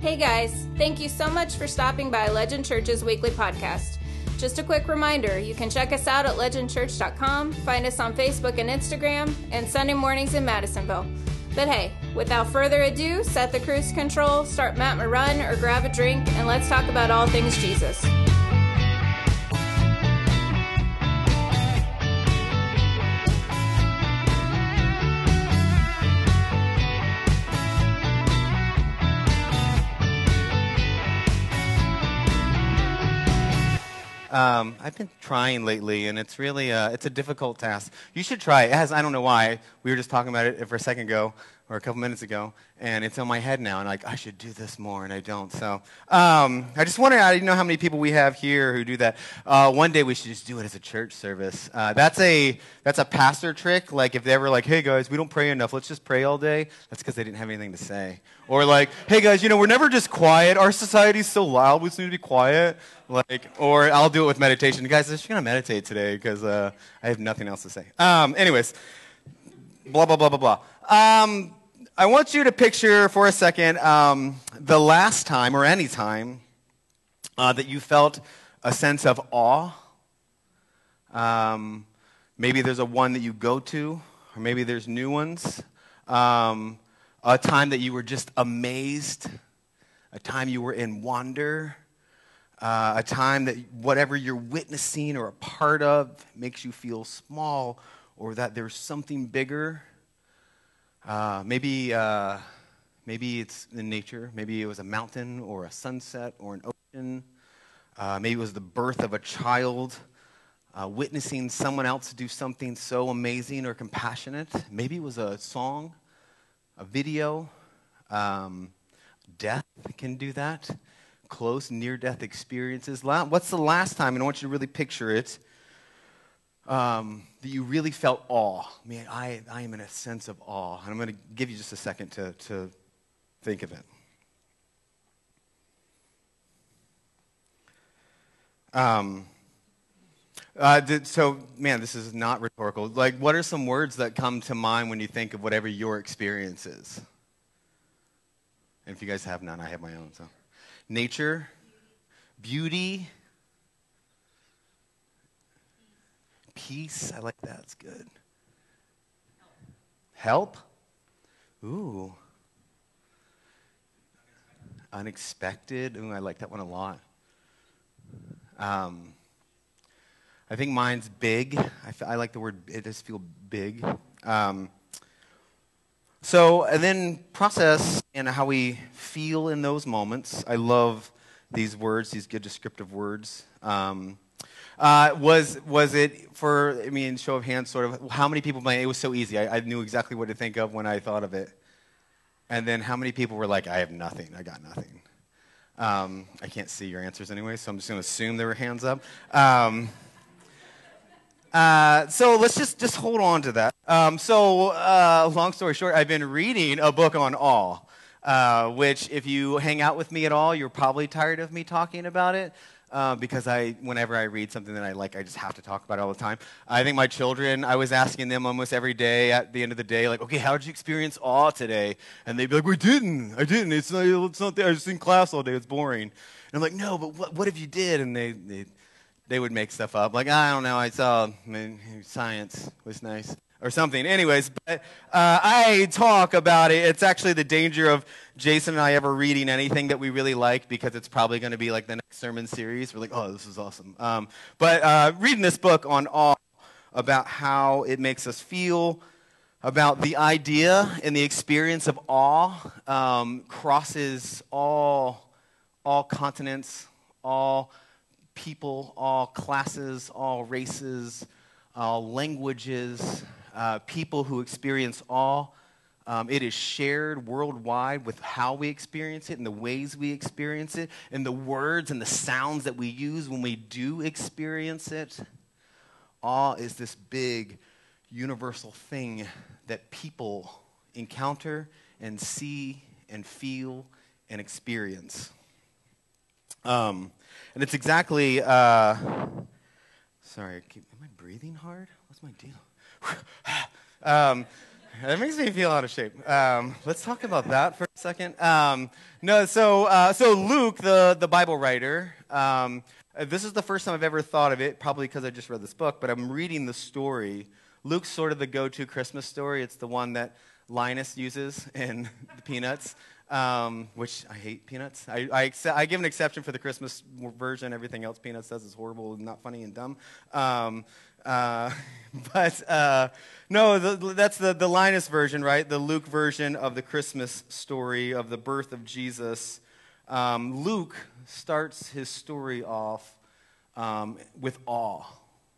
Hey guys, thank you so much for stopping by Legend Church's weekly podcast. Just a quick reminder you can check us out at legendchurch.com, find us on Facebook and Instagram, and Sunday mornings in Madisonville. But hey, without further ado, set the cruise control, start a run, or grab a drink, and let's talk about all things Jesus. Um, I've been trying lately, and it's really uh, it's a difficult task. You should try it. it has, I don't know why. We were just talking about it for a second ago, or a couple minutes ago, and it's on my head now. And like, I should do this more, and I don't. So um, I just wonder. I didn't know how many people we have here who do that. Uh, one day we should just do it as a church service. Uh, that's a that's a pastor trick. Like if they were like, "Hey guys, we don't pray enough. Let's just pray all day." That's because they didn't have anything to say. Or like, "Hey guys, you know, we're never just quiet. Our society's so loud. We just need to be quiet." Like, or I'll do it with meditation. Guys, I'm just gonna meditate today because uh, I have nothing else to say. Um, anyways, blah blah blah blah blah. Um, I want you to picture for a second um, the last time or any time uh, that you felt a sense of awe. Um, maybe there's a one that you go to, or maybe there's new ones. Um, a time that you were just amazed, a time you were in wonder uh, a time that whatever you're witnessing or a part of makes you feel small or that there's something bigger. Uh, maybe, uh, maybe it's in nature. Maybe it was a mountain or a sunset or an ocean. Uh, maybe it was the birth of a child. Uh, witnessing someone else do something so amazing or compassionate. Maybe it was a song, a video. Um, death can do that close near death experiences. What's the last time, and I want you to really picture it, um, that you really felt awe? Man, I, I am in a sense of awe. And I'm going to give you just a second to, to think of it. Um, uh, did, so, man, this is not rhetorical. Like, what are some words that come to mind when you think of whatever your experience is? And if you guys have none, I have my own. So nature, beauty, peace. I like that. It's good. Help. Ooh. Unexpected. Ooh, I like that one a lot. Um, I think mine's big. I, like the word, it does feel big. Um, so, and then process and how we feel in those moments. I love these words, these good descriptive words. Um, uh, was was it for? I mean, show of hands, sort of. How many people? It was so easy. I, I, knew exactly what to think of when I thought of it. And then how many people were like, "I have nothing. I got nothing." Um, I can't see your answers anyway, so I'm just going to assume there were hands up. Um, uh, so let's just, just hold on to that. Um, so, uh, long story short, I've been reading a book on awe, uh, which, if you hang out with me at all, you're probably tired of me talking about it. Uh, because I, whenever I read something that I like, I just have to talk about it all the time. I think my children, I was asking them almost every day at the end of the day, like, okay, how did you experience awe today? And they'd be like, we didn't. I didn't. It's not, it's not there. I just in class all day. It's boring. And I'm like, no, but what, what if you did? And they, they they would make stuff up. Like, I don't know, I saw I mean, science was nice or something. Anyways, but uh, I talk about it. It's actually the danger of Jason and I ever reading anything that we really like because it's probably going to be like the next sermon series. We're like, oh, this is awesome. Um, but uh, reading this book on awe about how it makes us feel, about the idea and the experience of awe um, crosses all, all continents, all people, all classes, all races, all languages, uh, people who experience awe. Um, it is shared worldwide with how we experience it and the ways we experience it and the words and the sounds that we use when we do experience it. Awe is this big universal thing that people encounter and see and feel and experience. Um, and it's exactly, uh, sorry, am I breathing hard? What's my deal? um, That makes me feel out of shape. Um, let's talk about that for a second. Um, no, so uh, so Luke, the the Bible writer. Um, this is the first time I've ever thought of it, probably because I just read this book. But I'm reading the story. Luke's sort of the go-to Christmas story. It's the one that Linus uses in the Peanuts, um, which I hate Peanuts. I, I, I, give an exception for the Christmas version. Everything else Peanuts does is horrible and not funny and dumb. Um, uh, but uh, no, the, that's the, the Linus version, right? The Luke version of the Christmas story of the birth of Jesus. Um, Luke starts his story off um, with awe,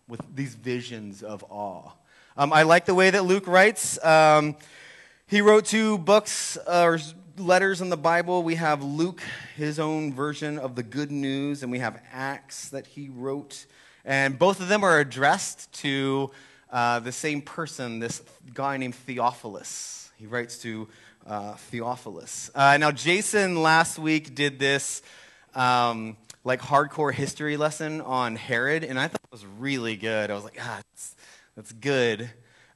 with these visions of awe. Um, I like the way that Luke writes. Um, he wrote two books uh, or letters in the Bible. We have Luke, his own version of the good news, and we have Acts that he wrote. And both of them are addressed to uh, the same person, this guy named Theophilus. He writes to uh, Theophilus. Uh, now, Jason last week did this um, like hardcore history lesson on Herod, and I thought it was really good. I was like, ah, that's, that's good.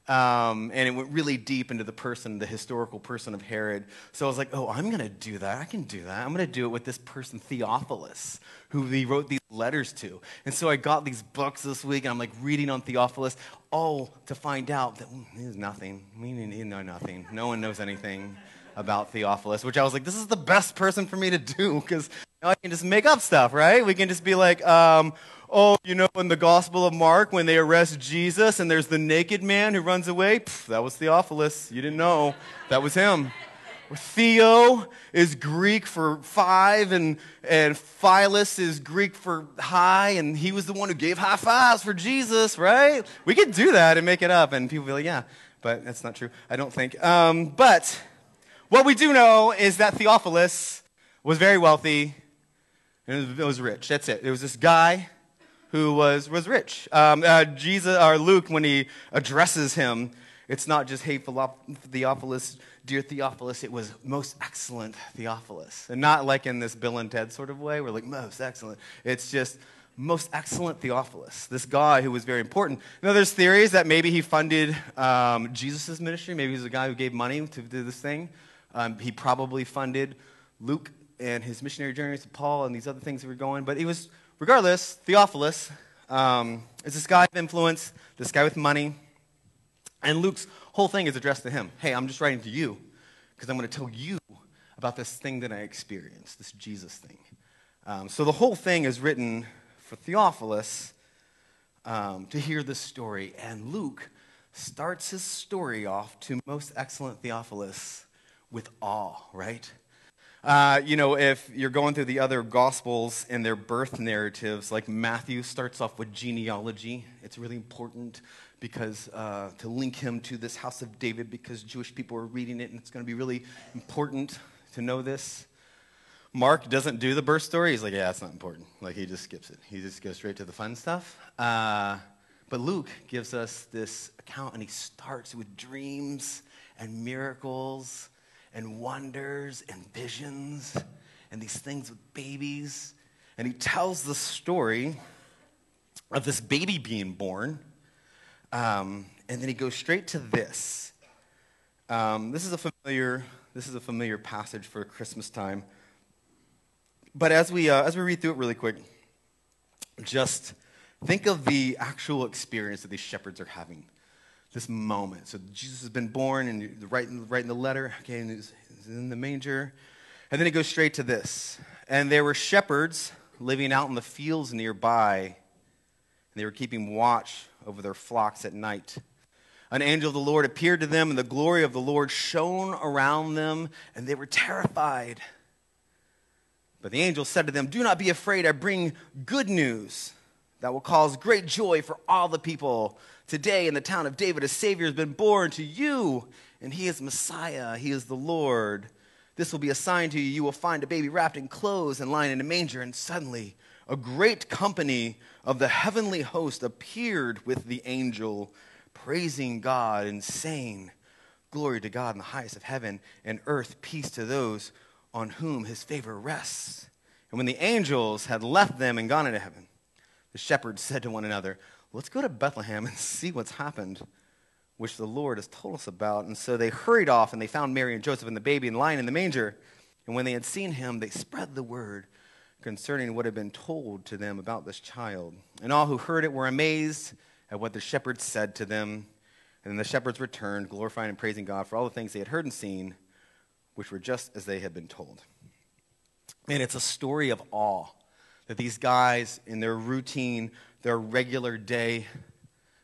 Um, and it went really deep into the person, the historical person of Herod. So I was like, oh, I'm going to do that. I can do that. I'm going to do it with this person, Theophilus, who he wrote these letters to. And so I got these books this week, and I'm like reading on Theophilus, all to find out that mm, he's nothing. We know nothing. No one knows anything about Theophilus, which I was like, this is the best person for me to do because now I can just make up stuff, right? We can just be like, um, Oh, you know, in the Gospel of Mark, when they arrest Jesus and there's the naked man who runs away, pff, that was Theophilus. You didn't know. That was him. Theo is Greek for five, and, and Philus is Greek for high, and he was the one who gave high fives for Jesus, right? We could do that and make it up, and people be like, yeah, but that's not true, I don't think. Um, but what we do know is that Theophilus was very wealthy and it was rich. That's it. It was this guy who was, was rich. Um, uh, Jesus, or Luke, when he addresses him, it's not just, hey, Theophilus, dear Theophilus, it was most excellent Theophilus. And not like in this Bill and Ted sort of way, we're like, most excellent. It's just, most excellent Theophilus, this guy who was very important. Now, there's theories that maybe he funded um, Jesus' ministry. Maybe he's a guy who gave money to do this thing. Um, he probably funded Luke and his missionary journeys to Paul and these other things that were going. But he was regardless, Theophilus um, is this guy of influence, this guy with money. And Luke's whole thing is addressed to him. Hey, I'm just writing to you because I'm going to tell you about this thing that I experienced, this Jesus thing. Um, so the whole thing is written for Theophilus um, to hear this story. And Luke starts his story off to most excellent Theophilus with awe, right? Uh, you know, if you're going through the other gospels and their birth narratives, like Matthew starts off with genealogy. It's really important because uh, to link him to this house of David because Jewish people are reading it and it's going to be really important to know this. Mark doesn't do the birth story. He's like, yeah, it's not important. Like, he just skips it. He just goes straight to the fun stuff. Uh, but Luke gives us this account and he starts with dreams and miracles and wonders and visions and these things with babies. And he tells the story of this baby being born. Um, and then he goes straight to this. Um, this is a familiar. This is a familiar passage for Christmas time. But as we uh, as we read through it really quick, just think of the actual experience that these shepherds are having this moment. So Jesus has been born, and writing, writing the letter, okay, and he's, he's in the manger. And then it goes straight to this. And there were shepherds living out in the fields nearby, and they were keeping watch over their flocks at night. An angel of the Lord appeared to them, and the glory of the Lord shone around them, and they were terrified. But the angel said to them, Do not be afraid, I bring good news that will cause great joy for all the people. Today, in the town of David, a Savior has been born to you, and he is Messiah. He is the Lord. This will be a sign to you. You will find a baby wrapped in clothes and lying in a manger. And suddenly, a great company of the heavenly host appeared with the angel, praising God and saying, Glory to God in the highest of heaven, and earth peace to those on whom his favor rests. And when the angels had left them and gone into heaven, the shepherds said to one another, Let's go to Bethlehem and see what's happened, which the Lord has told us about. And so they hurried off and they found Mary and Joseph and the baby and lying in the manger. And when they had seen him, they spread the word concerning what had been told to them about this child. And all who heard it were amazed at what the shepherds said to them. And then the shepherds returned, glorifying and praising God for all the things they had heard and seen, which were just as they had been told. And it's a story of awe that these guys, in their routine, their regular day,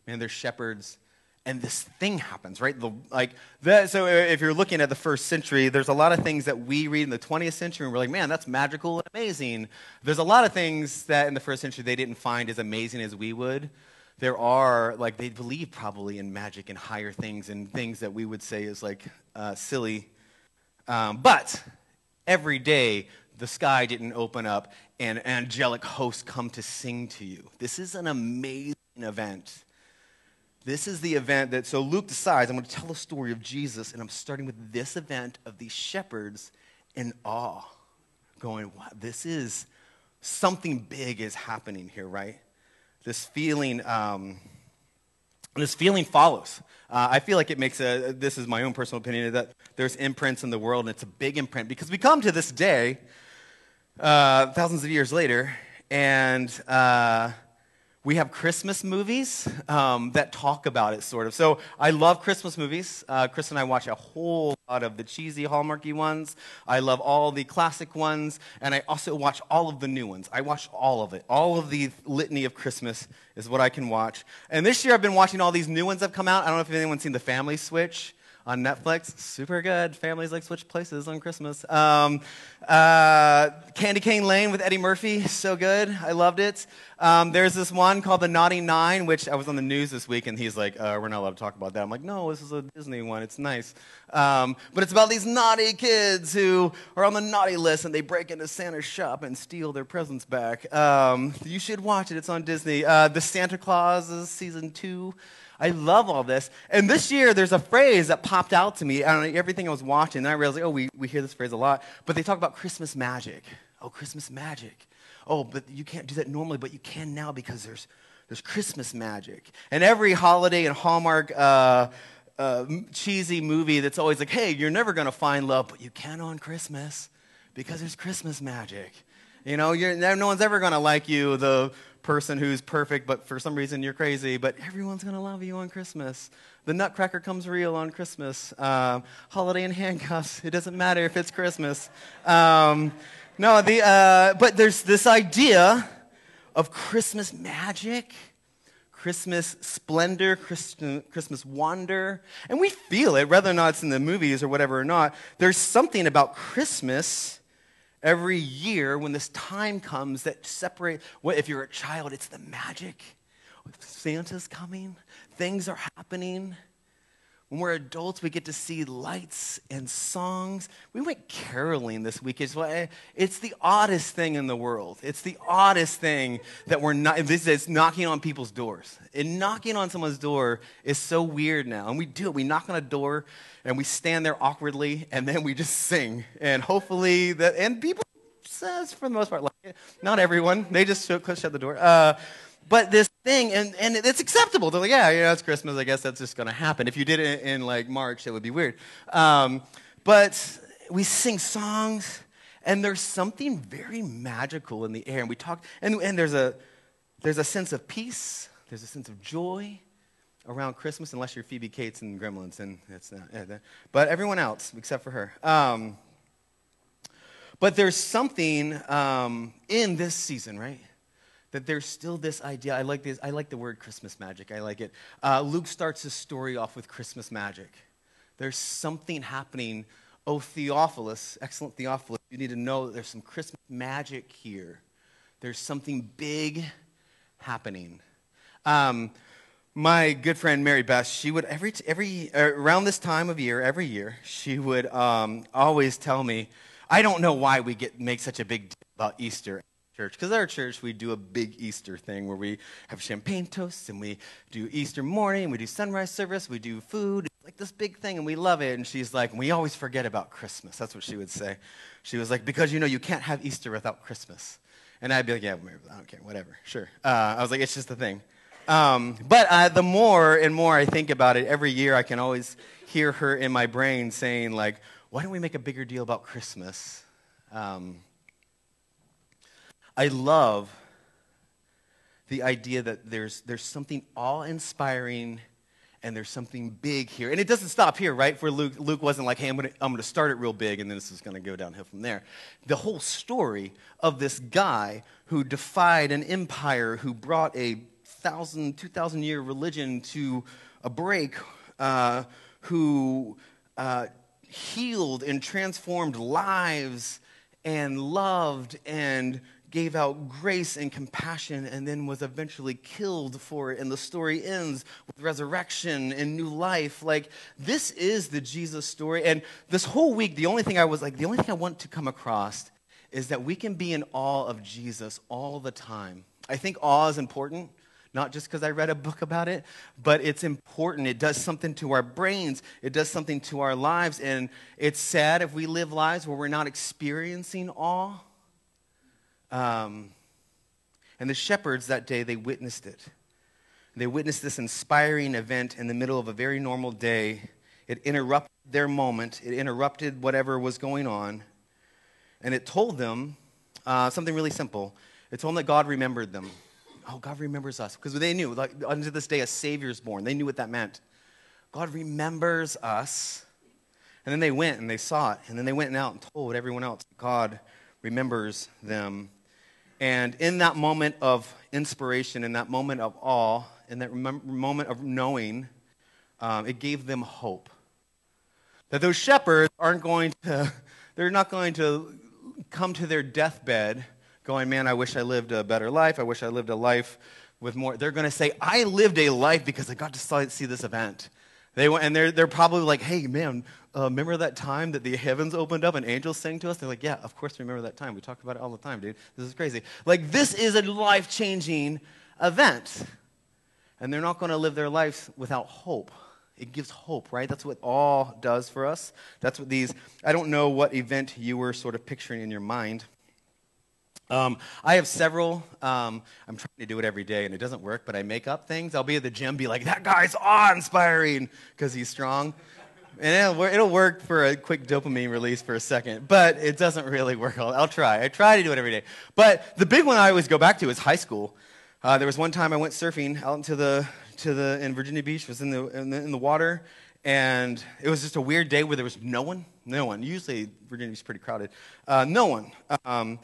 man, they're shepherds and this thing happens, right? The, like so if you're looking at the first century, there's a lot of things that we read in the 20th century, and we're like, man, that's magical and amazing. There's a lot of things that in the first century they didn't find as amazing as we would. There are, like, they believe probably in magic and higher things and things that we would say is like uh, silly. Um, but every day, the sky didn't open up and angelic hosts come to sing to you. This is an amazing event. This is the event that, so Luke decides, I'm going to tell the story of Jesus, and I'm starting with this event of these shepherds in awe, going, wow, this is something big is happening here, right? This feeling, um, this feeling follows. Uh, I feel like it makes a, this is my own personal opinion, that there's imprints in the world, and it's a big imprint because we come to this day, uh, thousands of years later, and uh, we have Christmas movies um, that talk about it, sort of. So I love Christmas movies. Uh, Chris and I watch a whole lot of the cheesy, hallmarky ones. I love all the classic ones, and I also watch all of the new ones. I watch all of it. All of the litany of Christmas is what I can watch. And this year I've been watching all these new ones that have come out. I don't know if anyone's seen The Family Switch on Netflix. Super good. Families like switch places on Christmas. Um, uh, Candy Cane Lane with Eddie Murphy. So good. I loved it. Um, there's this one called The Naughty Nine, which I was on the news this week, and he's like, uh, We're not allowed to talk about that. I'm like, No, this is a Disney one. It's nice. Um, but it's about these naughty kids who are on the naughty list and they break into Santa's shop and steal their presents back. Um, you should watch it. It's on Disney. Uh, the Santa Clauses season two. I love all this. And this year, there's a phrase that popped out to me. I don't know, everything I was watching, and I realized, oh, we, we hear this phrase a lot. But they talk about Christmas magic. Oh, Christmas magic. Oh, but you can't do that normally, but you can now because there's, there's Christmas magic. And every holiday and Hallmark uh, uh, cheesy movie that's always like, hey, you're never going to find love, but you can on Christmas because there's Christmas magic. You know, no one's ever going to like you. The person who's perfect, but for some reason you're crazy, but everyone's going to love you on Christmas. The Nutcracker comes real on Christmas. Um, holiday in handcuffs. It doesn't matter if it's Christmas. Um, no, the, uh, but there's this idea of Christmas magic. Christmas splendor, Christmas wonder, and we feel it, whether or not it's in the movies or whatever or not. There's something about Christmas every year when this time comes that separate well, if you're a child it's the magic. Santa's coming things are happening when we're adults we get to see lights and songs. We went caroling this week it's, eh, it's the oddest thing in the world. It's the oddest thing that we're not this is knocking on people's doors. And knocking on someone's door is so weird now. And we do it. We knock on a door and we stand there awkwardly and then we just sing. And hopefully that and people says for the most part. Like not everyone. They just shut, shut the door. Uh, but this thing and, and it's acceptable. They're like yeah you know it's christmas. I guess that's just going to happen. If you did it in, like march it would be weird. Um, but we sing songs and there's something very magical in the air and we talk and, and there's a there's a sense of peace. There's a sense of joy around Christmas, unless you're Phoebe Cates and Gremlins, and it's not. But everyone else, except for her. Um, but there's something um, in this season, right? That there's still this idea. I like this. I like the word Christmas magic. I like it. Uh, Luke starts his story off with Christmas magic. There's something happening. Oh, Theophilus, excellent Theophilus, you need to know that there's some Christmas magic here. There's something big happening. Um, my good friend Mary Beth, she would every every uh, around this time of year, every year, she would um, always tell me, "I don't know why we get make such a big deal about Easter." Church, because our church we do a big Easter thing where we have champagne toasts and we do Easter morning, we do sunrise service, we do food, like this big thing, and we love it. And she's like, we always forget about Christmas. That's what she would say. She was like, because you know you can't have Easter without Christmas. And I'd be like, yeah, I don't care, whatever, sure. Uh, I was like, it's just the thing. Um, but uh, the more and more I think about it, every year I can always hear her in my brain saying, like, why don't we make a bigger deal about Christmas? Um, I love the idea that there's, there's something awe inspiring and there's something big here. And it doesn't stop here, right? For Luke, Luke wasn't like, hey, I'm going to I'm gonna start it real big and then this is going to go downhill from there. The whole story of this guy who defied an empire, who brought a thousand, two thousand year religion to a break, uh, who uh, healed and transformed lives and loved and gave out grace and compassion and then was eventually killed for it. And the story ends with resurrection and new life. Like, this is the Jesus story. And this whole week, the only thing I was like, the only thing I want to come across is that we can be in awe of Jesus all the time. I think awe is important not just because I read a book about it, but it's important. It does something to our brains, it does something to our lives. And it's sad if we live lives where we're not experiencing awe. Um, and the shepherds that day, they witnessed it. They witnessed this inspiring event in the middle of a very normal day. It interrupted their moment, it interrupted whatever was going on, and it told them uh, something really simple. It told them that God remembered them. Oh, God remembers us. Because they knew, like, unto this day, a Savior's born. They knew what that meant. God remembers us. And then they went and they saw it. And then they went out and told everyone else God remembers them. And in that moment of inspiration, in that moment of awe, in that moment of knowing, um, it gave them hope. That those shepherds aren't going to, they're not going to come to their deathbed going, man, I wish I lived a better life. I wish I lived a life with more. They're going to say, I lived a life because I got to see this event. They went, and they're, they're probably like, hey, man, uh, remember that time that the heavens opened up and angels sang to us? They're like, yeah, of course, remember that time. We talk about it all the time, dude. This is crazy. Like, this is a life changing event. And they're not going to live their lives without hope. It gives hope, right? That's what awe does for us. That's what these, I don't know what event you were sort of picturing in your mind. Um, I have several. Um, I'm trying to do it every day, and it doesn't work. But I make up things. I'll be at the gym, be like, "That guy's awe-inspiring" because he's strong, and it'll, it'll, work for a quick dopamine release for a second. But it doesn't really work. I'll, I'll, try. I try to do it every day. But the big one I always go back to is high school. Uh, there was one time I went surfing out into the to the in Virginia Beach. Was in the, in the in the water, and it was just a weird day where there was no one. No one. Usually Virginia Beach is pretty crowded. Uh, no one. Um,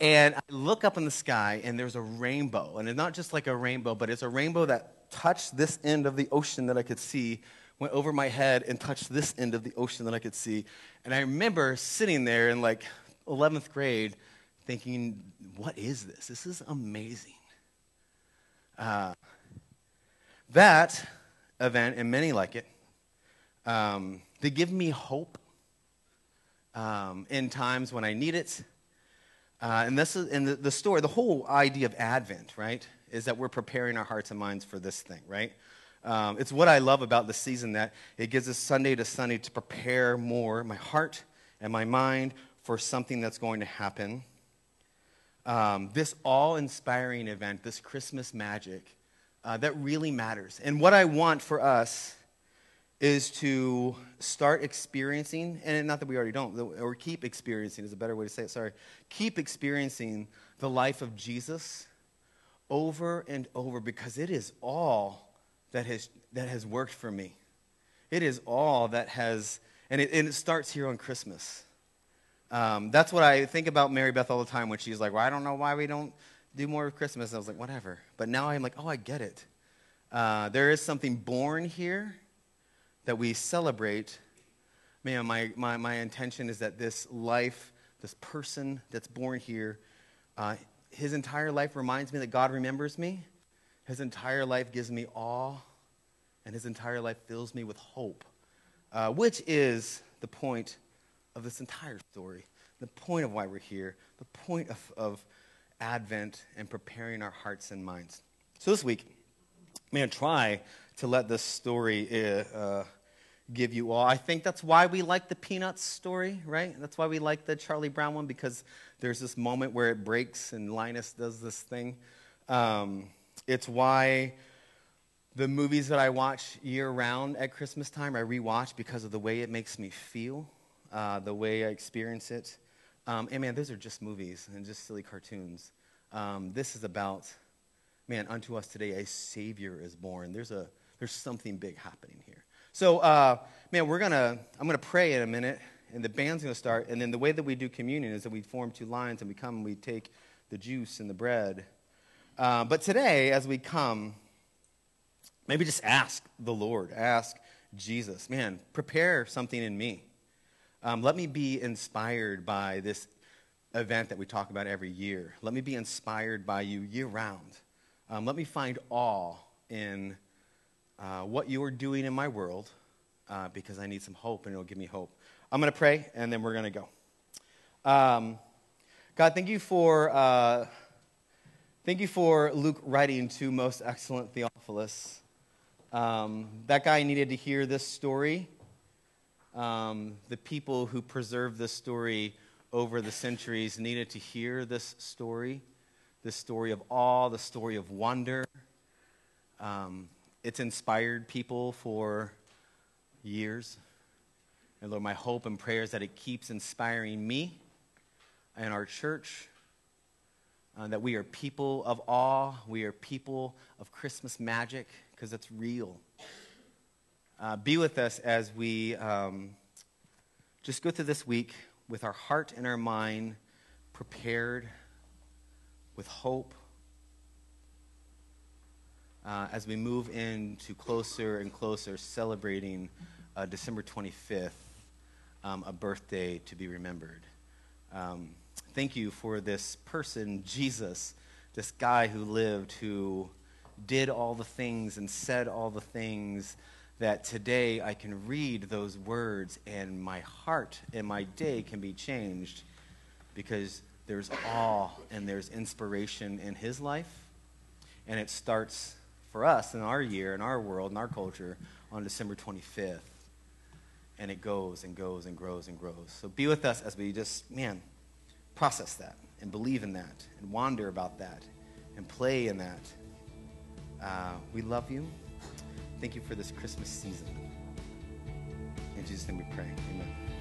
and I look up in the sky, and there's a rainbow. And it's not just like a rainbow, but it's a rainbow that touched this end of the ocean that I could see, went over my head, and touched this end of the ocean that I could see. And I remember sitting there in like 11th grade thinking, what is this? This is amazing. Uh, that event, and many like it, um, they give me hope um, in times when I need it uh, and this is in the, the story, the whole idea of Advent, right, is that we're preparing our hearts and minds for this thing, right? Um, it's what I love about the season that it gives us Sunday to Sunday to prepare more my heart and my mind for something that's going to happen. Um, this awe inspiring event, this Christmas magic, uh, that really matters. And what I want for us is to start experiencing, and not that we already don't, or keep experiencing is a better way to say it, sorry. Keep experiencing the life of Jesus over and over because it is all that has, that has worked for me. It is all that has, and it, and it starts here on Christmas. Um, that's what I think about Mary Beth all the time when she's like, well, I don't know why we don't do more of Christmas. And I was like, whatever. But now I'm like, oh, I get it. Uh, there is something born here that we celebrate, man, my, my, my intention is that this life, this person that's born here, uh, his entire life reminds me that God remembers me. His entire life gives me awe, and his entire life fills me with hope, uh, which is the point of this entire story, the point of why we're here, the point of, of Advent and preparing our hearts and minds. So this week, to try to let this story uh, give you all. I think that's why we like the Peanuts story, right? That's why we like the Charlie Brown one because there's this moment where it breaks and Linus does this thing. Um, it's why the movies that I watch year round at Christmas time, I rewatch because of the way it makes me feel, uh, the way I experience it. Um, and man, those are just movies and just silly cartoons. Um, this is about, man, unto us today a Savior is born. There's, a, there's something big happening here. So, uh, man, we're gonna, I'm gonna pray in a minute, and the band's gonna start. And then the way that we do communion is that we form two lines and we come and we take the juice and the bread. Uh, but today, as we come, Maybe just ask the Lord, ask Jesus, man, prepare something in me. Um, let me be inspired by this event that we talk about every year. Let me be inspired by you year round. Um, let me find awe in uh, what you're doing in my world uh, because I need some hope and it'll give me hope. I'm going to pray and then we're going to go. Um, God, thank you for. Uh, thank you for Luke writing to most excellent Theophilus. Um, that guy needed to hear this story. Um, the people who preserved this story over the centuries needed to hear this story this story of awe, the story of wonder. Um, it's inspired people for years. And Lord, my hope and prayer is that it keeps inspiring me and our church. Uh, that we are people of awe, we are people of Christmas magic because it's real. Uh, be with us as we um, just go through this week with our heart and our mind prepared, with hope, uh, as we move into closer and closer celebrating uh, December 25th, um, a birthday to be remembered. Um, thank you for this person, Jesus, this guy who lived, who did all the things and said all the things that today I can read those words and my heart and my day can be changed because there's awe and there's inspiration in his life. And it starts for us in our year, in our world, in our culture on December 25th. And it goes and goes and grows and grows. So be with us as we just, man, process that and believe in that and wander about that and play in that. Uh, we love you. Thank you for this Christmas season. In Jesus' name we pray. Amen.